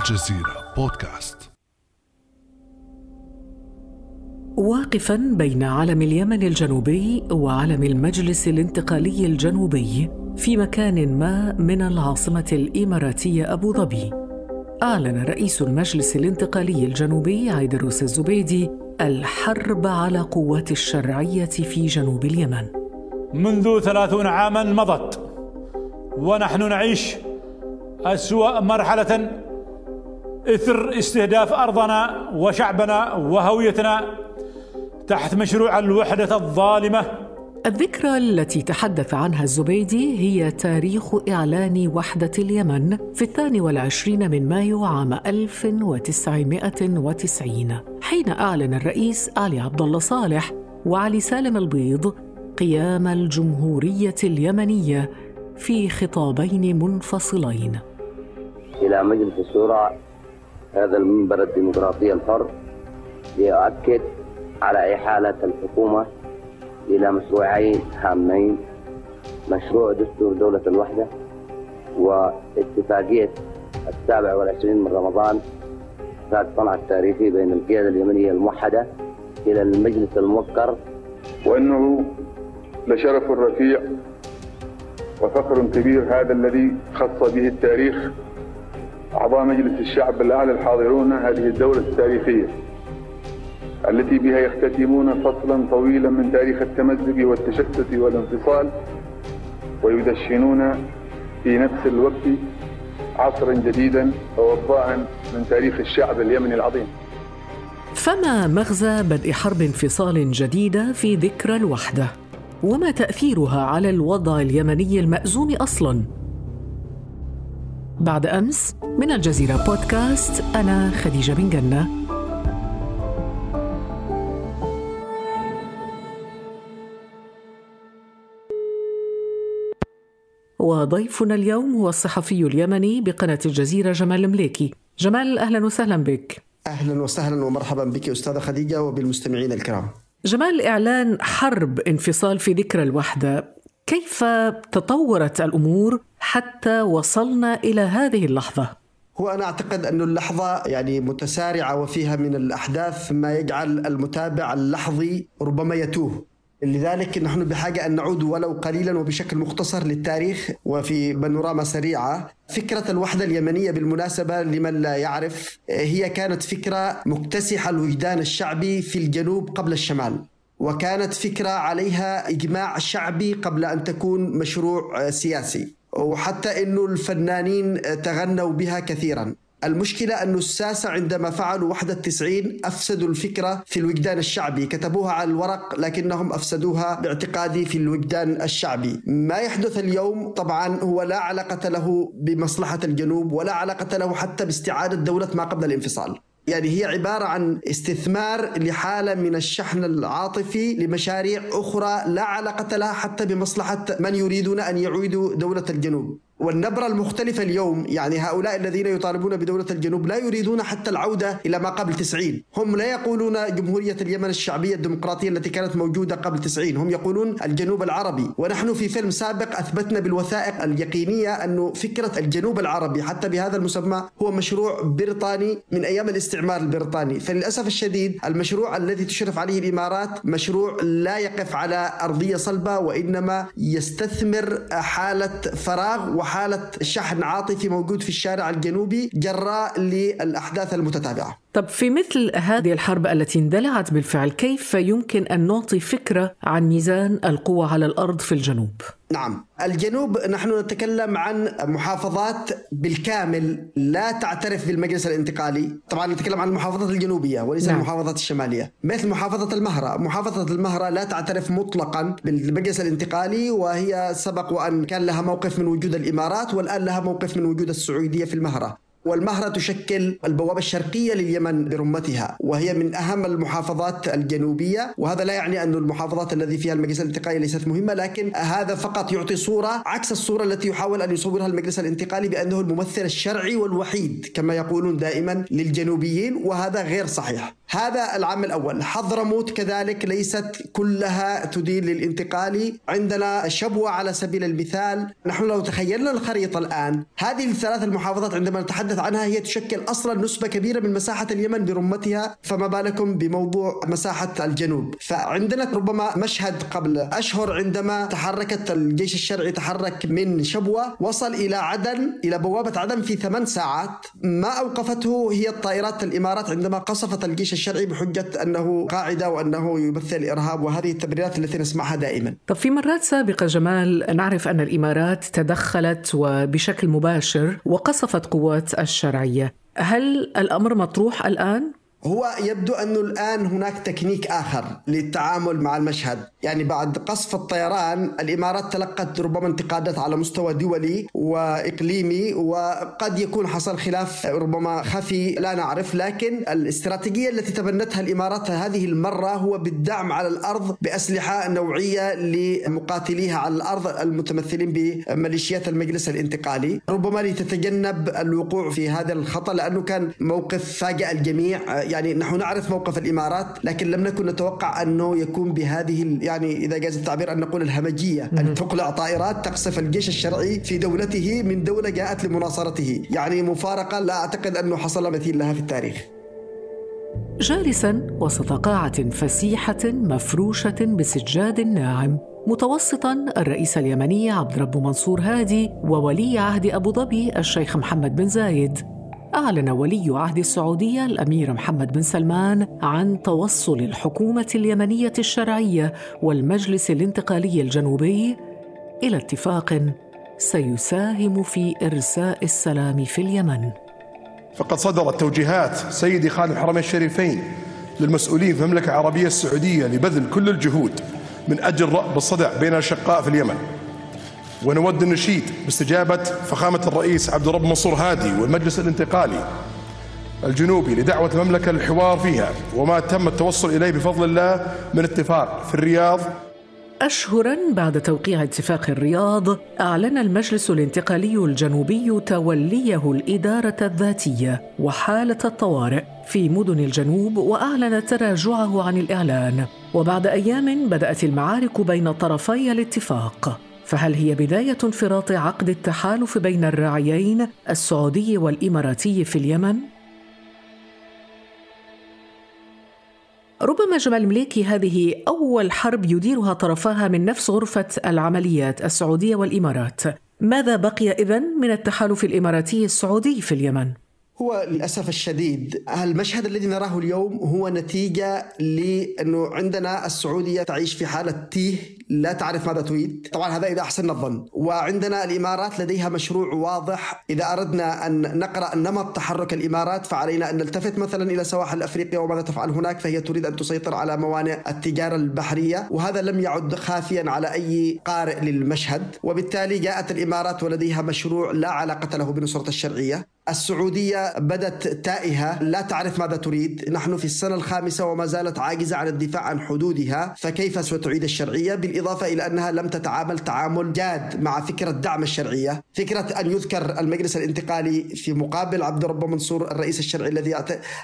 الجزيرة بودكاست. واقفا بين علم اليمن الجنوبي وعلم المجلس الانتقالي الجنوبي في مكان ما من العاصمة الإماراتية أبو ظبي. أعلن رئيس المجلس الانتقالي الجنوبي عيدروس الزبيدي الحرب على قوات الشرعية في جنوب اليمن. منذ ثلاثون عاما مضت ونحن نعيش أسوأ مرحلة إثر استهداف أرضنا وشعبنا وهويتنا تحت مشروع الوحدة الظالمة. الذكرى التي تحدث عنها الزبيدي هي تاريخ إعلان وحدة اليمن في الثاني والعشرين من مايو عام 1990 حين أعلن الرئيس علي عبد الله صالح وعلي سالم البيض قيام الجمهورية اليمنية في خطابين منفصلين. إلى مجلس الشورى هذا المنبر الديمقراطي الحر ليؤكد على إحالة الحكومة إلى مشروعين هامين مشروع دستور دولة الوحدة واتفاقية السابع والعشرين من رمضان ذات صنع التاريخي بين القيادة اليمنية الموحدة إلى المجلس الموقر. وأنه لشرف رفيع وفخر كبير هذا الذي خص به التاريخ أعضاء مجلس الشعب الأعلى الحاضرون هذه الدولة التاريخية التي بها يختتمون فصلا طويلا من تاريخ التمزق والتشتت والانفصال ويدشنون في نفس الوقت عصرا جديدا ووضاء من تاريخ الشعب اليمني العظيم. فما مغزى بدء حرب انفصال جديدة في ذكرى الوحدة؟ وما تأثيرها على الوضع اليمني المأزوم أصلا؟ بعد أمس من الجزيرة بودكاست أنا خديجة بن جنة. وضيفنا اليوم هو الصحفي اليمني بقناة الجزيرة جمال المليكي جمال أهلا وسهلا بك. أهلا وسهلا ومرحبا بك أستاذة خديجة وبالمستمعين الكرام. جمال إعلان حرب انفصال في ذكرى الوحدة. كيف تطورت الأمور حتى وصلنا إلى هذه اللحظة؟ هو أنا أعتقد أن اللحظة يعني متسارعة وفيها من الأحداث ما يجعل المتابع اللحظي ربما يتوه. لذلك نحن بحاجة أن نعود ولو قليلا وبشكل مختصر للتاريخ وفي بانوراما سريعة. فكرة الوحدة اليمنية بالمناسبة لمن لا يعرف هي كانت فكرة مكتسحة الوجدان الشعبي في الجنوب قبل الشمال. وكانت فكرة عليها إجماع شعبي قبل أن تكون مشروع سياسي. وحتى إنه الفنانين تغنوا بها كثيرا. المشكلة أن الساسة عندما فعلوا وحدة التسعين أفسدوا الفكرة في الوجدان الشعبي كتبوها على الورق لكنهم أفسدوها باعتقادي في الوجدان الشعبي ما يحدث اليوم طبعا هو لا علاقة له بمصلحة الجنوب ولا علاقة له حتى باستعادة دولة ما قبل الانفصال يعني هي عبارة عن استثمار لحالة من الشحن العاطفي لمشاريع أخرى لا علاقة لها حتى بمصلحة من يريدون أن يعيدوا دولة الجنوب. والنبرة المختلفة اليوم يعني هؤلاء الذين يطالبون بدولة الجنوب لا يريدون حتى العودة إلى ما قبل 90 هم لا يقولون جمهورية اليمن الشعبية الديمقراطية التي كانت موجودة قبل 90 هم يقولون الجنوب العربي. ونحن في فيلم سابق أثبتنا بالوثائق اليقينية أن فكرة الجنوب العربي حتى بهذا المسمى هو مشروع بريطاني من أيام الاستعمار البريطاني. فللأسف الشديد المشروع الذي تشرف عليه الإمارات مشروع لا يقف على أرضية صلبة وإنما يستثمر حالة فراغ وحالة شحن عاطفي موجود في الشارع الجنوبي جراء للأحداث المتتابعة طب في مثل هذه الحرب التي اندلعت بالفعل كيف يمكن أن نعطي فكرة عن ميزان القوة على الأرض في الجنوب؟ نعم. الجنوب نحن نتكلم عن محافظات بالكامل لا تعترف بالمجلس الانتقالي. طبعا نتكلم عن المحافظات الجنوبية وليس نعم. المحافظات الشمالية. مثل محافظة المهرة. محافظة المهرة لا تعترف مطلقا بالمجلس الانتقالي وهي سبق وأن كان لها موقف من وجود الإمارات والآن لها موقف من وجود السعودية في المهرة. والمهرة تشكل البوابة الشرقية لليمن برمتها وهي من أهم المحافظات الجنوبية. وهذا لا يعني أن المحافظات الذي فيها المجلس الانتقالي ليست مهمة لكن هذا فقط يعطي صورة عكس الصورة التي يحاول أن يصورها المجلس الانتقالي بأنه الممثل الشرعي والوحيد كما يقولون دائما للجنوبيين وهذا غير صحيح. هذا العام الأول. حضرموت كذلك ليست كلها تدين للانتقالي. عندنا شبوة على سبيل المثال. نحن لو تخيلنا الخريطة الآن هذه الثلاث المحافظات عندما نتحدث نتحدث عنها هي تشكل أصلا نسبة كبيرة من مساحة اليمن برمتها فما بالكم بموضوع مساحة الجنوب. فعندنا ربما مشهد قبل أشهر عندما تحركت الجيش الشرعي تحرك من شبوة وصل إلى عدن إلى بوابة عدن في ثمان ساعات. ما أوقفته هي الطائرات الإمارات عندما قصفت الجيش الشرعي بحجة أنه قاعدة وأنه يمثل الإرهاب وهذه التبريرات التي نسمعها دائما. طب في مرات سابقة جمال نعرف أن الإمارات تدخلت وبشكل مباشر وقصفت قوات الشرعية هل الأمر مطروح الآن؟ هو يبدو أنه الآن هناك تكنيك آخر للتعامل مع المشهد. يعني بعد قصف الطيران الإمارات تلقت ربما انتقادات على مستوى دولي وإقليمي وقد يكون حصل خلاف ربما خفي لا نعرف. لكن الاستراتيجية التي تبنتها الإمارات هذه المرة هو بالدعم على الأرض بأسلحة نوعية لمقاتليها على الأرض المتمثلين بميليشيات المجلس الانتقالي. ربما لتتجنب الوقوع في هذا الخطأ لأنه كان موقف فاجأ الجميع. يعني نحن نعرف موقف الإمارات لكن لم نكن نتوقع أنه يكون بهذه يعني إذا جاز التعبير أن نقول الهمجية أن تقلع طائرات تقصف الجيش الشرعي في دولته من دولة جاءت لمناصرته. يعني مفارقة لا أعتقد أنه حصل مثيل لها في التاريخ. جالسا وسط قاعة فسيحة مفروشة بسجاد ناعم متوسطا الرئيس اليمني عبد رب منصور هادي وولي عهد أبو ظبي الشيخ محمد بن زايد. أعلن ولي عهد السعودية الأمير محمد بن سلمان عن توصل الحكومة اليمنية الشرعية والمجلس الانتقالي الجنوبي إلى اتفاق سيساهم في إرساء السلام في اليمن. فقد صدرت توجيهات سيدي خادم الحرمين الشريفين للمسؤولين في المملكة العربية السعودية لبذل كل الجهود من أجل رأب الصدع بين الأشقاء في اليمن ونود النشيد باستجابة فخامة الرئيس عبد الرب منصور هادي والمجلس الانتقالي الجنوبي لدعوة المملكة للحوار فيها وما تم التوصل إليه بفضل الله من اتفاق في الرياض. أشهرا بعد توقيع اتفاق الرياض أعلن المجلس الانتقالي الجنوبي توليه الإدارة الذاتية وحالة الطوارئ في مدن الجنوب وأعلن تراجعه عن الإعلان. وبعد أيام بدأت المعارك بين طرفي الاتفاق. فهل هي بداية انفراط عقد التحالف بين الراعيين السعودي والإماراتي في اليمن؟ ربما جمال مليكي هذه أول حرب يديرها طرفاها من نفس غرفة العمليات السعودية والإمارات ماذا بقي إذن من التحالف الإماراتي السعودي في اليمن؟ هو للأسف الشديد المشهد الذي نراه اليوم هو نتيجة لأنه عندنا السعودية تعيش في حالة تيه لا تعرف ماذا تريد. طبعا هذا اذا أحسن الظن. وعندنا الإمارات لديها مشروع واضح. إذا أردنا أن نقرأ نمط تحرك الإمارات فعلينا أن نلتفت مثلا إلى سواحل أفريقيا وماذا تفعل هناك فهي تريد أن تسيطر على موانئ التجارة البحرية. وهذا لم يعد خافيا على أي قارئ للمشهد. وبالتالي جاءت الإمارات ولديها مشروع لا علاقة له بنصره الشرعية. السعودية بدت تائهة. لا تعرف ماذا تريد. نحن في السنة الخامسة وما زالت عاجزة عن الدفاع عن حدودها. فكيف ستعيد الشرعية؟ بالإضافة إلى أنها لم تتعامل تعامل جاد مع فكرة دعم الشرعية. فكرة أن يذكر المجلس الانتقالي في مقابل عبد الرب منصور الرئيس الشرعي الذي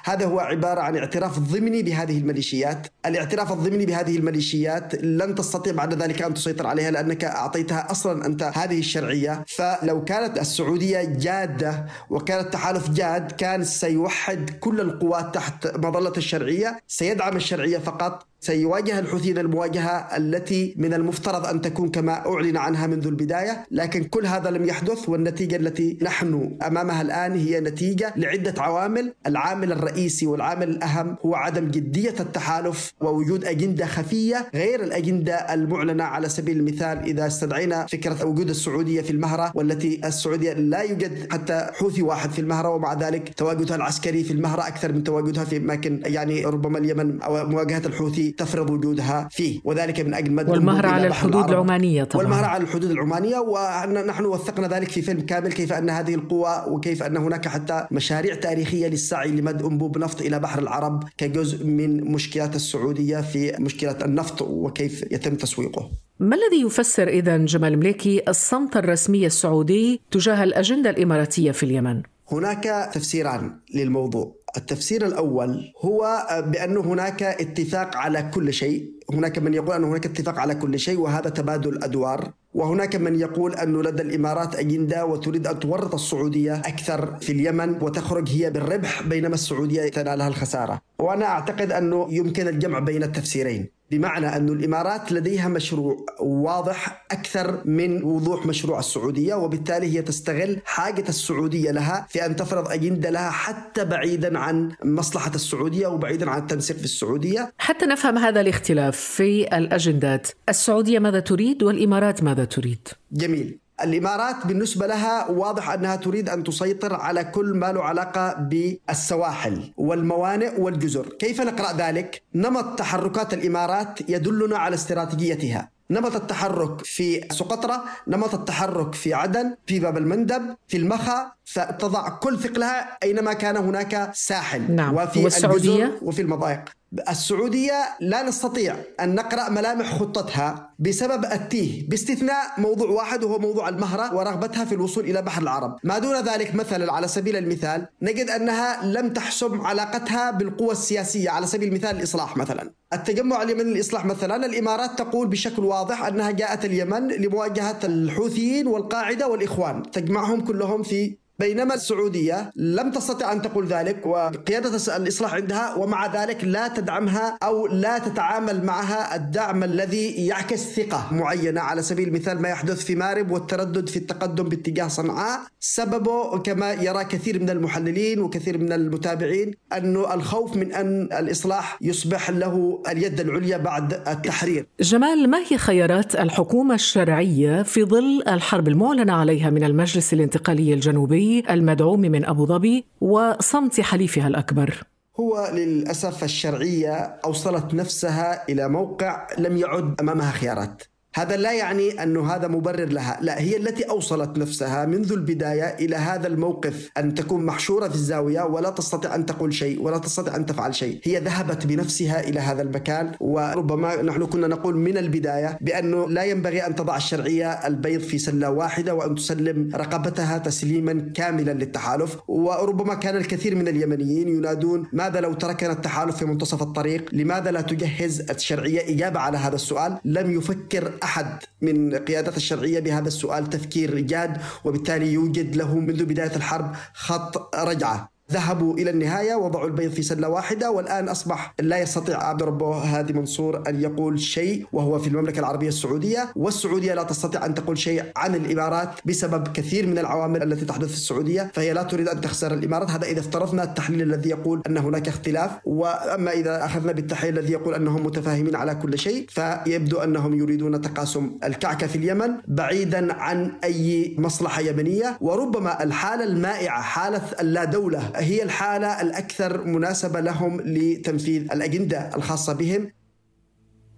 هذا هو عبارة عن اعتراف ضمني بهذه الميليشيات. الاعتراف الضمني بهذه الميليشيات لن تستطيع بعد ذلك أن تسيطر عليها لأنك أعطيتها أصلا أنت هذه الشرعية. فلو كانت السعودية جادة وكان كان التحالف جاد كان سيوحد كل القوات تحت مظلة الشرعية سيدعم الشرعية فقط. سيواجه الحوثيين المواجهة التي من المفترض أن تكون كما أعلن عنها منذ البداية لكن كل هذا لم يحدث والنتيجة التي نحن أمامها الآن هي نتيجة لعدة عوامل. العامل الرئيسي والعامل الأهم هو عدم جدية التحالف ووجود أجندة خفية غير الأجندة المعلنة على سبيل المثال إذا استدعينا فكرة وجود السعودية في المهرة والتي السعودية لا يوجد حتى حوثي واحد في المهرة ومع ذلك تواجدها العسكري في المهرة أكثر من تواجدها في أماكن يعني ربما اليمن أو مواجهة الحوثي تفرض وجودها فيه وذلك من أجل مد والمهر على الحدود العمانية طبعا. والمهر على الحدود العمانية ونحن وثقنا ذلك في فيلم كامل كيف أن هذه القوى وكيف أن هناك حتى مشاريع تاريخية للسعي لمد أنبوب نفط إلى بحر العرب كجزء من مشكلات السعودية في مشكلة النفط وكيف يتم تسويقه. ما الذي يفسر إذا جمال مليكي الصمت الرسمي السعودي تجاه الأجندة الإماراتية في اليمن؟ هناك تفسيران للموضوع. التفسير الأول هو بأن هناك اتفاق على كل شيء. هناك من يقول أن هناك اتفاق على كل شيء وهذا تبادل أدوار وهناك من يقول أنه لدى الإمارات أجندة وتريد أن تورط السعودية أكثر في اليمن وتخرج هي بالربح بينما السعودية تنالها الخسارة. وأنا أعتقد أنه يمكن الجمع بين التفسيرين بمعنى أن الإمارات لديها مشروع واضح أكثر من وضوح مشروع السعودية وبالتالي هي تستغل حاجة السعودية لها في أن تفرض أجندة لها حتى بعيدا عن مصلحة السعودية وبعيدا عن التنسيق في السعودية حتى نفهم هذا الاختلاف في الأجندات السعودية ماذا تريد والإمارات ماذا تريد؟ جميل الإمارات بالنسبة لها واضح أنها تريد أن تسيطر على كل ما له علاقة بالسواحل والموانئ والجزر، كيف نقرأ ذلك؟ نمط تحركات الإمارات يدلنا على استراتيجيتها، نمط التحرك في سقطرى نمط التحرك في عدن في باب المندب في المخا فتضع كل ثقلها أينما كان هناك ساحل نعم. وفي والسعودية؟ الجزر وفي المضايق السعودية لا نستطيع أن نقرأ ملامح خطتها بسبب التيه باستثناء موضوع واحد وهو موضوع المهرة ورغبتها في الوصول إلى بحر العرب. ما دون ذلك مثلا على سبيل المثال نجد أنها لم تحسم علاقتها بالقوى السياسية على سبيل المثال الإصلاح مثلا. التجمع اليمني للإصلاح مثلا الإمارات تقول بشكل واضح أنها جاءت اليمن لمواجهة الحوثيين والقاعدة والإخوان تجمعهم كلهم في بينما السعودية لم تستطع أن تقول ذلك وقيادة الإصلاح عندها ومع ذلك لا تدعمها أو لا تتعامل معها الدعم الذي يعكس ثقة معينة. على سبيل المثال ما يحدث في مارب والتردد في التقدم باتجاه صنعاء سببه كما يرى كثير من المحللين وكثير من المتابعين أن الخوف من أن الإصلاح يصبح له اليد العليا بعد التحرير. جمال ما هي خيارات الحكومة الشرعية في ظل الحرب المعلنة عليها من المجلس الانتقالي الجنوبي؟ المدعوم من أبو ظبي وصمت حليفها الأكبر؟ هو للأسف الشرعية أوصلت نفسها إلى موقع لم يعد أمامها خيارات هذا لا يعني أن هذا مبرر لها. لا هي التي أوصلت نفسها منذ البداية إلى هذا الموقف أن تكون محشورة في الزاوية ولا تستطيع أن تقول شيء ولا تستطيع أن تفعل شيء. هي ذهبت بنفسها إلى هذا المكان وربما نحن كنا نقول من البداية بأنه لا ينبغي أن تضع الشرعية البيض في سلة واحدة وأن تسلم رقبتها تسليما كاملا للتحالف. وربما كان الكثير من اليمنيين ينادون ماذا لو تركنا التحالف في منتصف الطريق؟ لماذا لا تجهز الشرعية إجابة على هذا السؤال؟ لم يفكر أحد من قيادات الشرعية بهذا السؤال تفكير جاد وبالتالي يوجد له منذ بداية الحرب خط رجعة. ذهبوا إلى النهاية وضعوا البيض في سلة واحدة والآن أصبح لا يستطيع عبد ربه هادي منصور أن يقول شيء وهو في المملكة العربية السعودية. والسعودية لا تستطيع أن تقول شيء عن الإمارات بسبب كثير من العوامل التي تحدث في السعودية فهي لا تريد أن تخسر الإمارات. هذا إذا افترضنا التحليل الذي يقول أن هناك اختلاف وأما إذا أخذنا بالتحليل الذي يقول أنهم متفاهمين على كل شيء فيبدو أنهم يريدون تقاسم الكعكة في اليمن بعيدا عن أي مصلحة يمنية. وربما الحالة المائعة حالة اللا دولة هي الحالة الأكثر مناسبة لهم لتنفيذ الأجندة الخاصة بهم.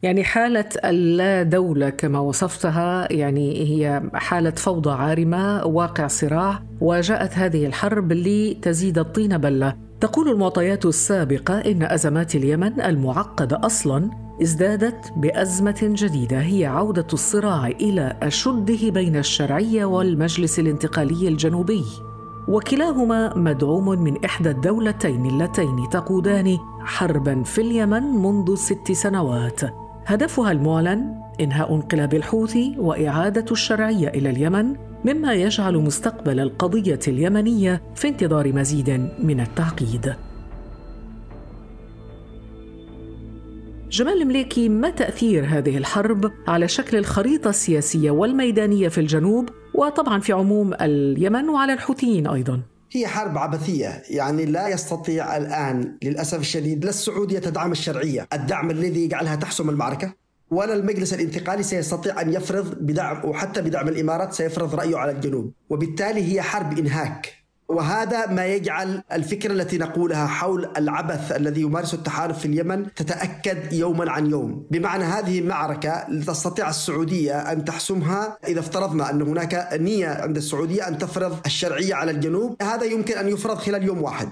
يعني حالة اللا دولة كما وصفتها يعني هي حالة فوضى عارمة واقع صراع وجاءت هذه الحرب لتزيد الطين بلة. تقول المعطيات السابقة إن أزمات اليمن المعقدة أصلاً ازدادت بأزمة جديدة هي عودة الصراع إلى أشده بين الشرعية والمجلس الانتقالي الجنوبي. وكلاهما مدعوم من إحدى الدولتين اللتين تقودان حربا في اليمن منذ ست سنوات. هدفها المعلن إنهاء انقلاب الحوثي وإعادة الشرعية إلى اليمن مما يجعل مستقبل القضية اليمنية في انتظار مزيد من التعقيد. جمال المليكي ما تأثير هذه الحرب على شكل الخريطة السياسية والميدانية في الجنوب؟ وطبعا في عموم اليمن وعلى الحوثيين أيضا. هي حرب عبثية يعني لا يستطيع الآن للأسف الشديد لا السعودية تدعم الشرعية. الدعم الذي يجعلها تحسم المعركة ولا المجلس الانتقالي سيستطيع أن يفرض بدعم وحتى بدعم الإمارات سيفرض رأيه على الجنوب. وبالتالي هي حرب إنهاك. وهذا ما يجعل الفكرة التي نقولها حول العبث الذي يمارسه التحالف في اليمن تتأكد يوما عن يوم. بمعنى هذه معركة تستطيع السعودية أن تحسمها إذا افترضنا أن هناك نية عند السعودية أن تفرض الشرعية على الجنوب هذا يمكن أن يفرض خلال يوم واحد.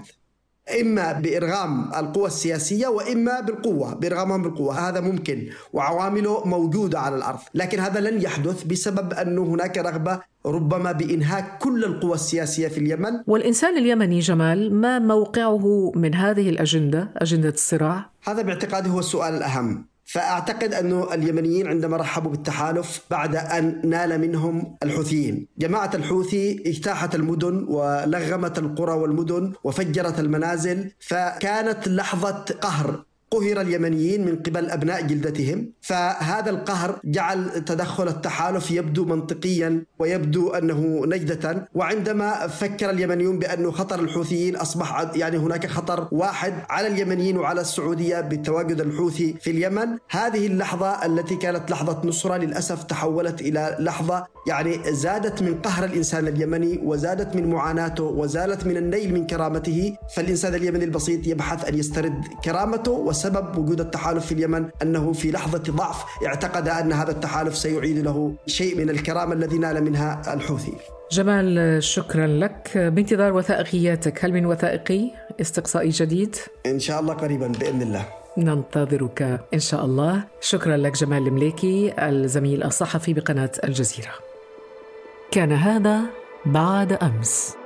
إما بإرغام القوى السياسية وإما بالقوة بإرغامهم بالقوة. هذا ممكن وعوامله موجودة على الأرض. لكن هذا لن يحدث بسبب أن هناك رغبة ربما بإنهاك كل القوى السياسية في اليمن. والإنسان اليمني جمال ما موقعه من هذه الأجندة أجندة الصراع؟ هذا باعتقادي هو السؤال الأهم. فأعتقد أن اليمنيين عندما رحبوا بالتحالف بعد أن نال منهم الحوثيين. جماعة الحوثي اجتاحت المدن ولغمت القرى والمدن وفجرت المنازل فكانت لحظة قهر. قهر اليمنيين من قبل أبناء جلدتهم فهذا القهر جعل تدخل التحالف يبدو منطقيا ويبدو أنه نجدة. وعندما فكر اليمنيون بانه خطر الحوثيين أصبح يعني هناك خطر واحد على اليمنيين وعلى السعودية بتواجد الحوثي في اليمن هذه اللحظة التي كانت لحظة نصرة للأسف تحولت إلى لحظة يعني زادت من قهر الإنسان اليمني وزادت من معاناته وزالت من النيل من كرامته. فالإنسان اليمني البسيط يبحث أن يسترد كرامته وسبب وجود التحالف في اليمن أنه في لحظة ضعف اعتقد أن هذا التحالف سيعيد له شيء من الكرامة الذي نال منها الحوثي. جمال شكرا لك بانتظار وثائقياتك هل من وثائقي استقصائي جديد؟ إن شاء الله قريبا بإذن الله. ننتظرك إن شاء الله شكرا لك جمال المليكي الزميل الصحفي بقناة الجزيرة كان هذا بعد أمس